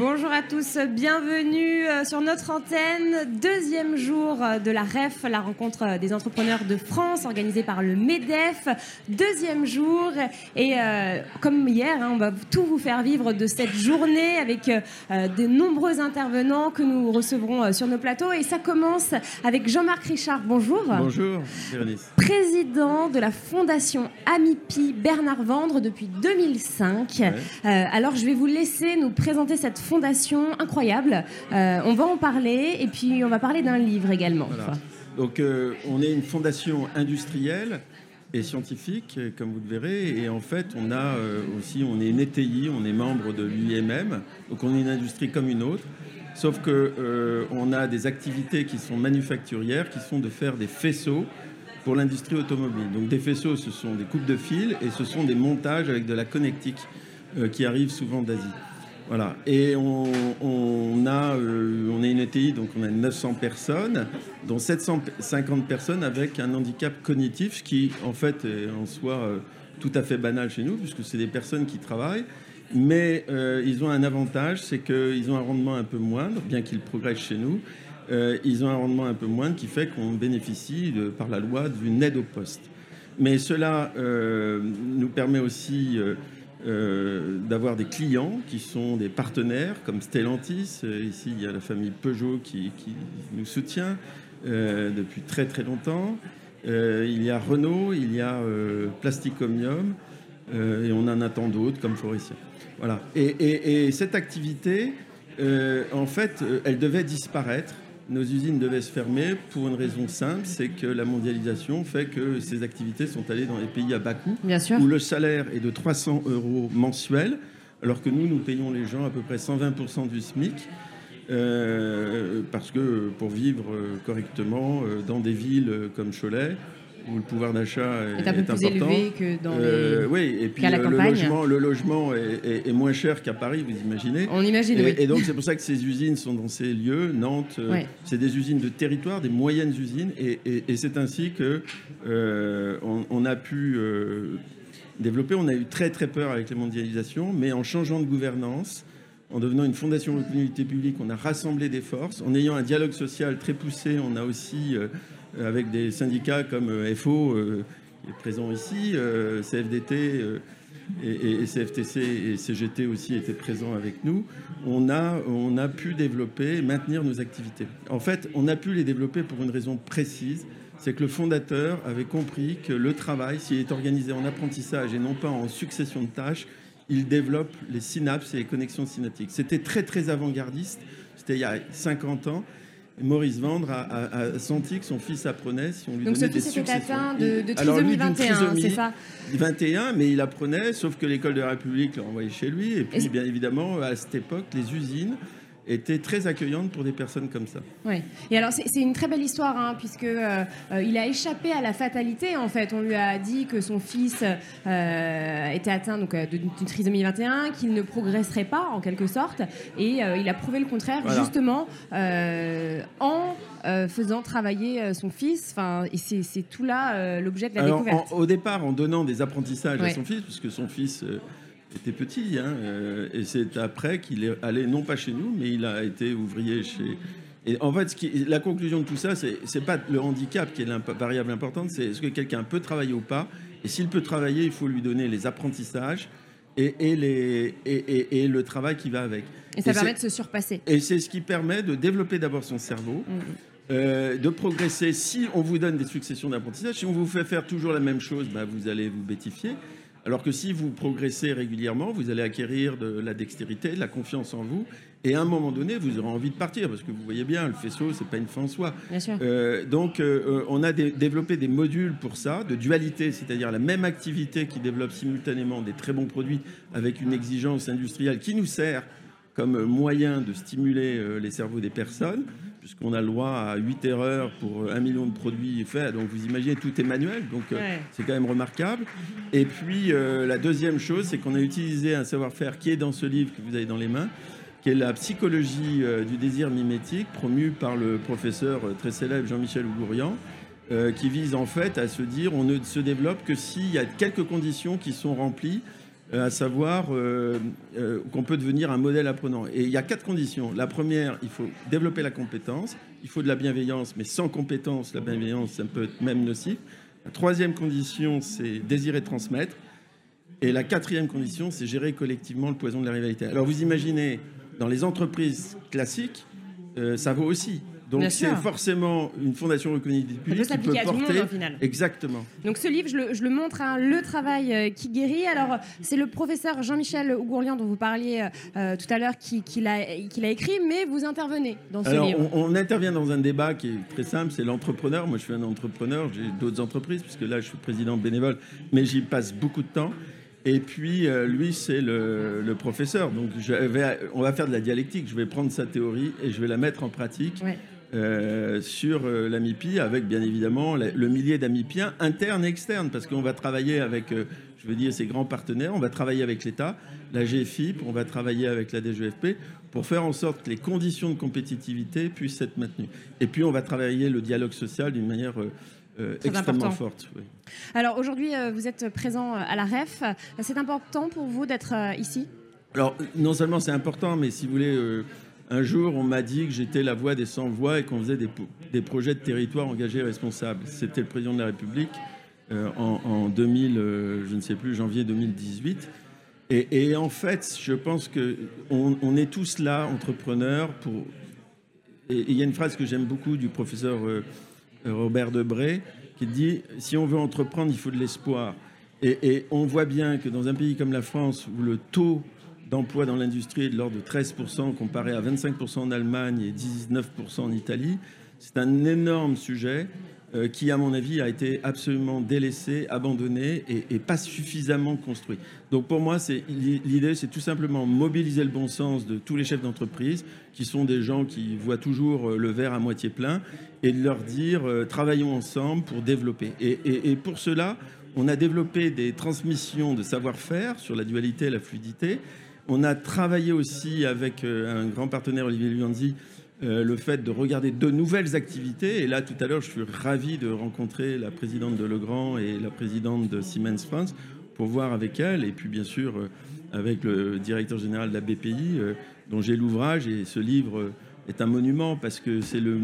Bonjour à tous, bienvenue euh, sur notre antenne. Deuxième jour euh, de la REF, la rencontre euh, des entrepreneurs de France organisée par le MEDEF. Deuxième jour et comme hier, hein, on va tout vous faire vivre de cette journée avec de nombreux intervenants que nous recevrons sur nos plateaux. Et ça commence avec Jean-Marc Richard. Bonjour. Bonjour, Président de la Fondation Amipi Bernard Vendre depuis 2005. alors je vais vous laisser nous présenter cette fondation incroyable. Euh, on va en parler et puis on va parler d'un livre également. Donc euh, on est une fondation industrielle et scientifique, comme vous le verrez, et en fait on a euh, aussi, on est une ETI, on est membre de l'UIMM, donc on est une industrie comme une autre. Sauf que on a des activités qui sont manufacturières, qui sont de faire des faisceaux pour l'industrie automobile. Donc des faisceaux, ce sont des coupes de fil et ce sont des montages avec de la connectique qui arrivent souvent d'Asie. Voilà. Et on, a, euh, on est une ETI, donc on a 900 personnes, dont 750 personnes avec un handicap cognitif, ce qui en fait est en soi euh, tout à fait banal chez nous, puisque c'est des personnes qui travaillent. Mais euh, ils ont un avantage, c'est qu'ils ont un rendement un peu moindre, bien qu'ils progressent chez nous. ils ont un rendement un peu moindre qui fait qu'on bénéficie par la loi d'une aide au poste. Mais cela nous permet aussi euh, d'avoir des clients qui sont des partenaires comme Stellantis. Euh, ici, il y a la famille Peugeot qui, nous soutient euh, depuis très très longtemps. il y a Renault, il y a Plasticomium et on en attend d'autres comme Forestia. Voilà. et cette activité, en fait, elle devait disparaître nos usines devaient se fermer pour une raison simple, c'est que la mondialisation fait que ces activités sont allées dans les pays à bas coût, où le salaire est de 300 euros mensuels, alors que nous, nous payons les gens à peu près 120% du SMIC. Euh, parce que pour vivre correctement euh, dans des villes comme Cholet, où le pouvoir d'achat est, un peu plus élevé que dans euh, les... oui, et puis le, logement, le logement est, moins cher qu'à Paris, vous imaginez. On imagine, et, oui. Et donc c'est pour ça que ces usines sont dans ces lieux. Nantes, euh, c'est des usines de territoire, des moyennes usines, et, c'est ainsi que euh, on, a pu développer. On a eu très très peur avec les mondialisations, mais en changeant de gouvernance. En devenant une fondation de communauté publique, on a rassemblé des forces. En ayant un dialogue social très poussé, on a aussi euh, avec des syndicats comme euh, FO, euh, qui est présent ici, CFDT et, CFTC et CGT aussi étaient présents avec nous, on a, on a pu développer et maintenir nos activités. En fait, on a pu les développer pour une raison précise, c'est que le fondateur avait compris que le travail, s'il est organisé en apprentissage et non pas en succession de tâches, il développe les synapses et les connexions synaptiques. C'était très très avant-gardiste, c'était il y a 50 ans, Maurice Vendre a, senti que son fils apprenait si on lui Donc donnait des successions. atteint de, de trisomie 21, c'est ça? 21, mais il apprenait, sauf que l'école de la République l'a envoyé chez lui. Et puis, bien évidemment, à cette époque, les usines était très accueillante pour des personnes comme ça. Oui. Et alors c'est une très belle histoire hein, puisque euh, euh, il a échappé à la fatalité en fait. On lui a dit que son fils euh, était atteint donc d'une trisomie 21, qu'il ne progresserait pas en quelque sorte, et il a prouvé le contraire justement en faisant travailler son fils. Enfin, et c'est tout là l'objet de la découverte. au départ, en donnant des apprentissages à son fils, puisque son fils était petit, hein, euh, et c'est après qu'il est allé, non pas chez nous, mais il a été ouvrier chez... Et en fait, ce qui, la conclusion de tout ça, c'est n'est pas le handicap qui est la variable importante, c'est est-ce que quelqu'un peut travailler ou pas. Et s'il peut travailler, il faut lui donner les apprentissages et, et, les, et, et le travail qui va avec. Et ça permet de se surpasser. Et c'est ce qui permet de développer d'abord son cerveau. Mmh. Euh, de progresser si on vous donne des successions d'apprentissage. Si on vous fait faire toujours la même chose, bah, vous allez vous bêtifier. Alors que si vous progressez régulièrement, vous allez acquérir de la dextérité, de la confiance en vous, et à un moment donné, vous aurez envie de partir, parce que vous voyez bien, le faisceau, c'est pas une fin en soi. Euh, donc, euh, on a développé des modules pour ça, de dualité, c'est-à-dire la même activité qui développe simultanément des très bons produits avec une exigence industrielle qui nous sert comme moyen de stimuler euh, les cerveaux des personnes puisqu'on a le droit à 8 erreurs pour un million de produits faits. Donc vous imaginez, tout est manuel, donc euh, c'est quand même remarquable. Et puis euh, la deuxième chose, c'est qu'on a utilisé un savoir-faire qui est dans ce livre que vous avez dans les mains, qui est la psychologie du désir mimétique, promue par le professeur très célèbre Jean-Michel Ougourian, qui vise en fait à se dire on ne se développe que s'il y a quelques conditions qui sont remplies euh, à savoir euh, euh, qu'on peut devenir un modèle apprenant. Et il y a quatre conditions. La première, il faut développer la compétence, il faut de la bienveillance, mais sans compétence, la bienveillance, ça peut être même nocif. La troisième condition, c'est désirer transmettre. Et la quatrième condition, c'est gérer collectivement le poison de la rivalité. Alors vous imaginez, dans les entreprises classiques, ça vaut aussi. Donc c'est forcément une fondation reconnue du public qui peut porter. Exactement. Donc ce livre, je le, montre, hein, le travail euh, qui guérit. Alors c'est le professeur Jean-Michel Ougourlian dont vous parliez euh, tout à l'heure qui, l'a écrit, mais vous intervenez dans ce livre. On, on, intervient dans un débat qui est très simple, c'est l'entrepreneur. Moi je suis un entrepreneur, j'ai d'autres entreprises puisque là je suis président bénévole, mais j'y passe beaucoup de temps. Et puis, euh, lui, c'est le, professeur. Donc, je vais, on va faire de la dialectique. Je vais prendre sa théorie et je vais la mettre en pratique. Euh, sur euh, la MIPI, avec bien évidemment le millier d'amipiens internes et externes, parce qu'on va travailler avec, euh, je veux dire, ses grands partenaires, on va travailler avec l'État, la GFIP, on va travailler avec la DGFP, pour faire en sorte que les conditions de compétitivité puissent être maintenues. Et puis, on va travailler le dialogue social d'une manière extrêmement forte. Alors aujourd'hui, vous êtes présent à la REF. C'est important pour vous d'être ici? Alors, non seulement c'est important, mais si vous voulez un jour, on m'a dit que j'étais la voix des sans-voix et qu'on faisait des, projets de territoire engagés et responsables. C'était le président de la République euh, en, 2000, euh, je ne sais plus, janvier 2018. Et, en fait, je pense qu'on on est tous là, entrepreneurs, pour... Il y a une phrase que j'aime beaucoup du professeur euh, Robert Debré qui dit, si on veut entreprendre, il faut de l'espoir. Et on voit bien que dans un pays comme la France, où le taux d'emploi dans l'industrie est de l'ordre de 13% comparé à 25% en Allemagne et 19% en Italie. C'est un énorme sujet euh, qui, à mon avis, a été absolument délaissé, abandonné et, pas suffisamment construit. Donc pour moi, l'idée, c'est tout simplement mobiliser le bon sens de tous les chefs d'entreprise, qui sont des gens qui voient toujours euh, le verre à moitié plein, et de leur dire, euh, travaillons ensemble pour développer. Et pour cela, on a développé des transmissions de savoir-faire sur la dualité et la fluidité, on a travaillé aussi avec euh, un grand partenaire, Olivier Luanzi, euh, le fait de regarder de nouvelles activités. Et là, tout à l'heure, je suis ravi de rencontrer la présidente de Legrand et la présidente de Siemens France pour voir avec elle, et puis bien sûr euh, avec le directeur général de la BPI, dont j'ai l'ouvrage, et ce livre est un monument parce que c'est le,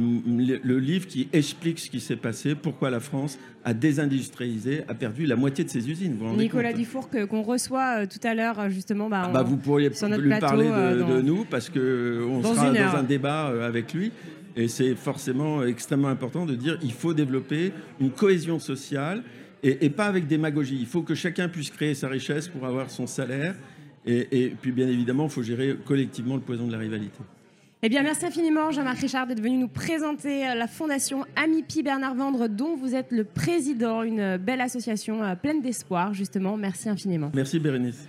le, livre qui explique ce qui s'est passé, pourquoi la France a désindustrialisé, a perdu la moitié de ses usines. Nicolas Dufour, qu'on reçoit euh, tout à l'heure, euh, justement. Bah, bah, vous pourriez lui parler de, euh, nous parce qu'on sera dans un débat avec lui. Et c'est forcément extrêmement important de dire qu'il faut développer une cohésion sociale et, et, pas avec démagogie. Il faut que chacun puisse créer sa richesse pour avoir son salaire. Et, et puis, bien évidemment, il faut gérer collectivement le poison de la rivalité. Eh bien, merci infiniment, Jean-Marc Richard, d'être venu nous présenter euh, la fondation Amipi Bernard Vendre, dont vous êtes le président, une belle association euh, pleine d'espoir, justement. Merci infiniment. Merci, Bérénice.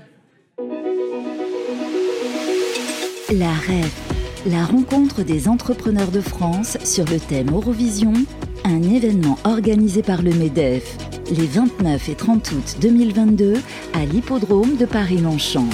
La REF, la rencontre des entrepreneurs de France sur le thème Eurovision, un événement organisé par le MEDEF les 29 et 30 août 2022 à l'hippodrome de Paris-Longchamp.